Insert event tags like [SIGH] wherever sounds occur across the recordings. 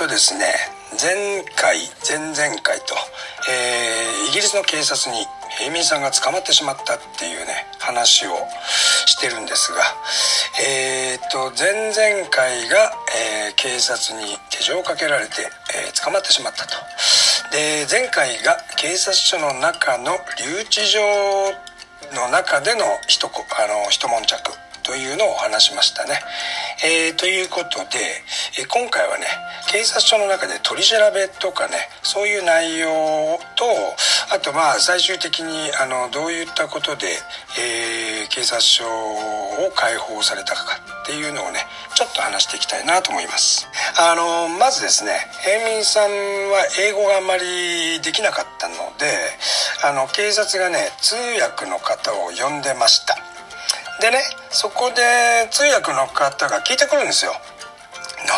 とですね前回前々回と、えー、イギリスの警察に平民さんが捕まってしまったっていうね話をしてるんですがえー、っと前々回が、えー、警察に手錠をかけられて、えー、捕まってしまったと。で前回が警察署の中の留置場の中での一あの一悶着。というのを話しましたね。えー、ということで、え、今回はね警察署の中で取り調べとかねそういう内容とあとまあ最終的にあのどういったことで、えー、警察署を解放されたかっていうのをねちょっと話していきたいなと思いますあのまずですね平民さんは英語があんまりできなかったのであの警察がね通訳の方を呼んでましたでねそこで通訳の方が聞いてくるんですよ。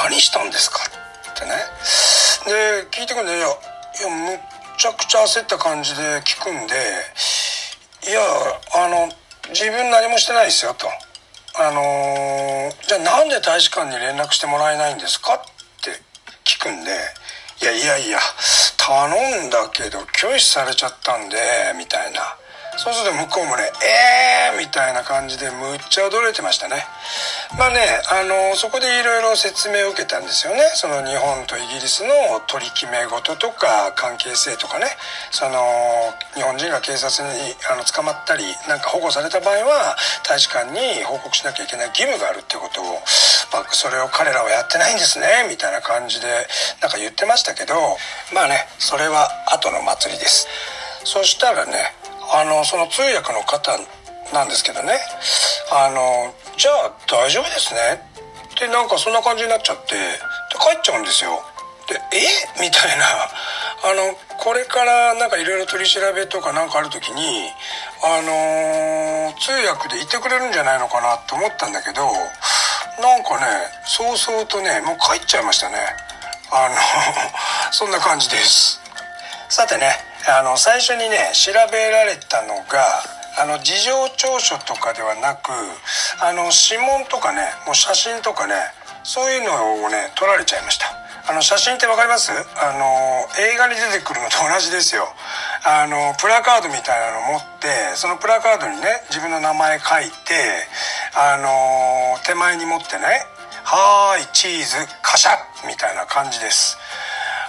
何したんですか？ってね。で聞いてくるんでいやいやむっちゃくちゃ焦った感じで聞くんでいやあの自分何もしてないですよと。あのー、じゃあなんで大使館に連絡してもらえないんですか？って聞くんでいやいやいや頼んだけど拒否されちゃったんでみたいな。そうすると向こうもね「えー!」みたいな感じでむっちゃ驚いてましたね。まあねあのそこでいろいろ説明を受けたんですよね。その日本とイギリスの取り決め事とか関係性とかね。その日本人が警察にあの捕まったりなんか保護された場合は大使館に報告しなきゃいけない義務があるってことを、まあ、それを彼らはやってないんですね。みたいな感じでなんか言ってましたけど。まあねそれは後の祭りです。そしたらねあのその通訳の方なんですけどね。あのじゃあ大丈夫ですね。ってなんかそんな感じになっちゃって。で帰っちゃうんですよ。でえ？みたいな。あのこれからなんかいろいろ取り調べとかなんかある時にあのー、通訳でいてくれるんじゃないのかなと思ったんだけどなんかねそうそうとねもう帰っちゃいましたね。あの [LAUGHS] そんな感じです。さてねあの最初にね調べられたのがあの事情聴取とかではなくあの指紋とかねもう写真とかねそういうのをね撮られちゃいました。あの写真って分かります？あの映画に出てくるのと同じですよ。あのプラカードみたいなの持ってそのプラカードにね自分の名前書いてあの手前に持ってね「はーいチーズカシャッ」みたいな感じです。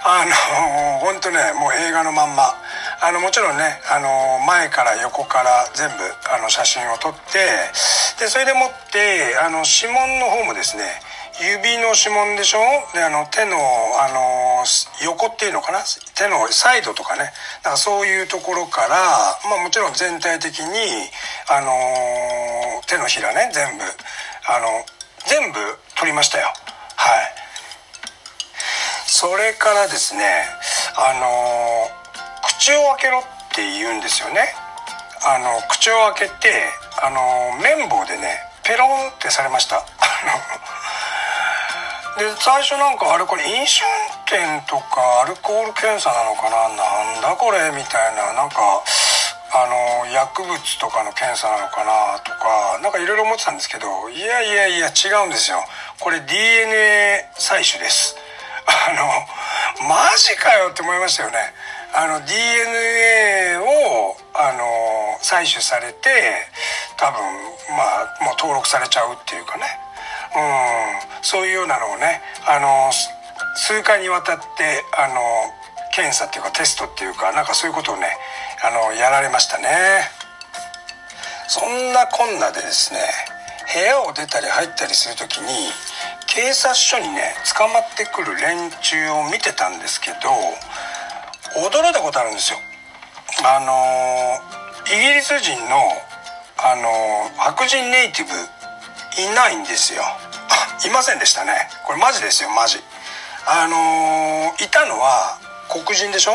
あの本当ねもう映画のまんま。あのもちろんねあの前から横から全部あの写真を撮ってでそれでもってあの指紋の方もですね指の指紋でしょ？であの手のあの横っていうのかな？手のサイドとかね。だからそういうところから、まあ、もちろん全体的にあの手のひらね全部あの全部取りましたよ。はい。それからですねあの口を開けろって言うんですよね。あの口を開けてあの綿棒でねペロンってされました。[LAUGHS] で最初なんかあれこれ飲酒運転とかアルコール検査なのかななんだこれみたいななんかあの薬物とかの検査なのかなとか何かいろいろ思ってたんですけどいやいやいや違うんですよ。これ DNA 採取です。のマジかよって思いましたよね。あの DNA をあの採取されて多分まあもう登録されちゃうっていうかね。うん。そういうようなのをねあの数回にわたってあの検査っていうかテストっていうかなんかそういうことをねあのやられましたね。そんなこんなでですね部屋を出たり入ったりする時に警察署にね捕まってくる連中を見てたんですけど驚いたことあるんですよ。あのイギリス人のあの白人ネイティブいないんですよ。いませんでしたね。これマジですよマジ。あのいたのは黒人でしょ？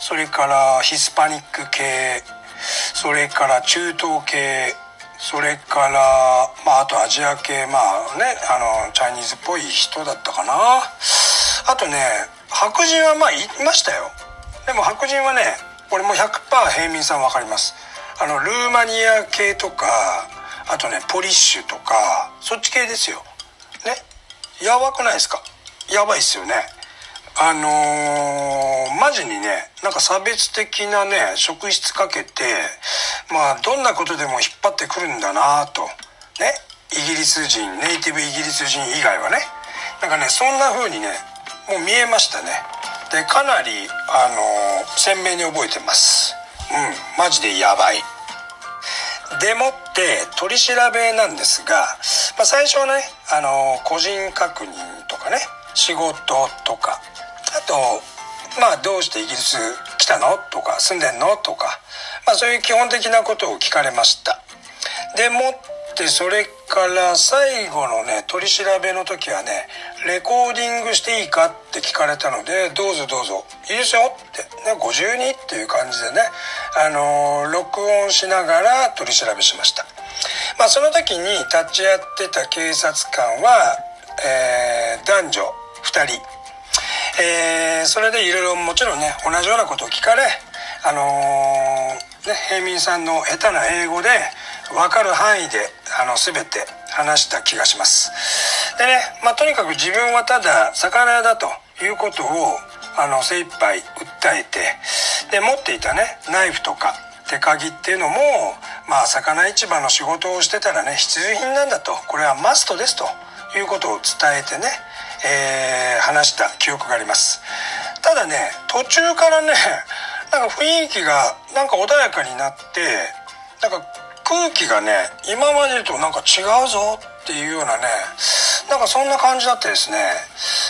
それからヒスパニック系それから中東系それから、まあ、あとアジア系まあねあのチャイニーズっぽい人だったかな。あとね白人はまあいましたよ。でも白人はね俺も100%平民さん分かります。あのルーマニア系とかあとねポリッシュとかそっち系ですよ。ね。やばくないですか？やばいっすよね。あのー、マジにね、なんか差別的なね、職質かけて、まあ、どんなことでも引っ張ってくるんだなと。ね、イギリス人、ネイティブイギリス人以外はね。なんかね、そんな風にね、もう見えましたね。で、かなり、あのー、鮮明に覚えてます。うん、マジでやばい。でもって取り調べなんですが、まあ、最初はね、あの個人確認とかね仕事とかとまあどうしてイギリス来たの？とか住んでんの？とか、まあ、そういう基本的なことを聞かれました。でもってそれから最後のね取り調べの時はねレコーディングしていいかって聞かれたのでどうぞどうぞいいですよってね52っていう感じでねあのー、録音しながら取り調べしました。まあその時に立ち会ってた警察官は、えー、男女2人。えー、それでいろいろもちろんね同じようなことを聞かれあのー、ね平民さんの下手な英語で分かる範囲であの全て話した気がします。でね、まあ、とにかく自分はただ魚屋だということをあの精一杯訴えてで持っていたねナイフとか手鍵っていうのもまあ魚市場の仕事をしてたらね必需品なんだと。これはマストですということを伝えてね、えー、話した記憶があります。ただね途中からね [LAUGHS] なんか雰囲気がなんか穏やかになってなんか空気がね今までとなんか違うぞっていうようなねなんかそんな感じだったですね。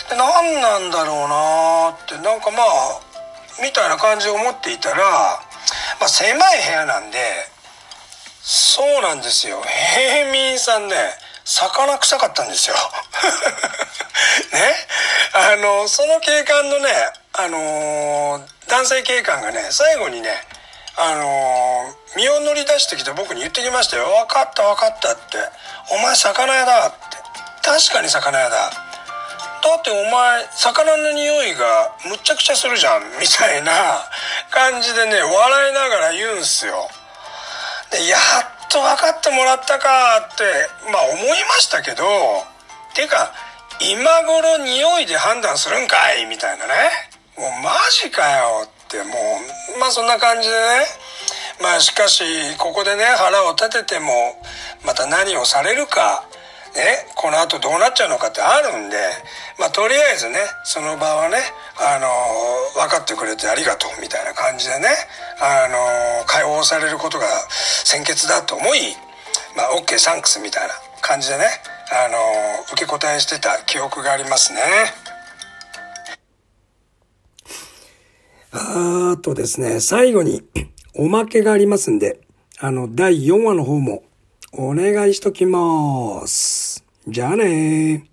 で何なんだろうなってなんかまあみたいな感じで思っていたら、まあ、狭い部屋なんでそうなんですよ。平民さんね魚臭かったんですよ [LAUGHS] ね？あのその警官のねあのー、男性警官がね最後にねあのー、身を乗り出してきて僕に言ってきましたよ。分かった分かったって。お前魚屋だって。確かに魚屋だ。だってお前、魚の匂いがむちゃくちゃするじゃん。みたいな感じでね、笑いながら言うんすよ。で、やっと分かってもらったかって、まあ思いましたけど、てか、今頃匂いで判断するんかいみたいなね。もうマジかよってもうまあそんな感じでねまあしかしここでね腹を立ててもまた何をされるかねこの後どうなっちゃうのかってあるんでまあとりあえずねその場はねあの分かってくれてありがとうみたいな感じでねあの解放されることが先決だと思いまあ OK サンクスみたいな感じでねあの受け答えしてた記憶がありますね。あとですね、最後におまけがありますんで、あの、第4話の方もお願いしときます。じゃあねー。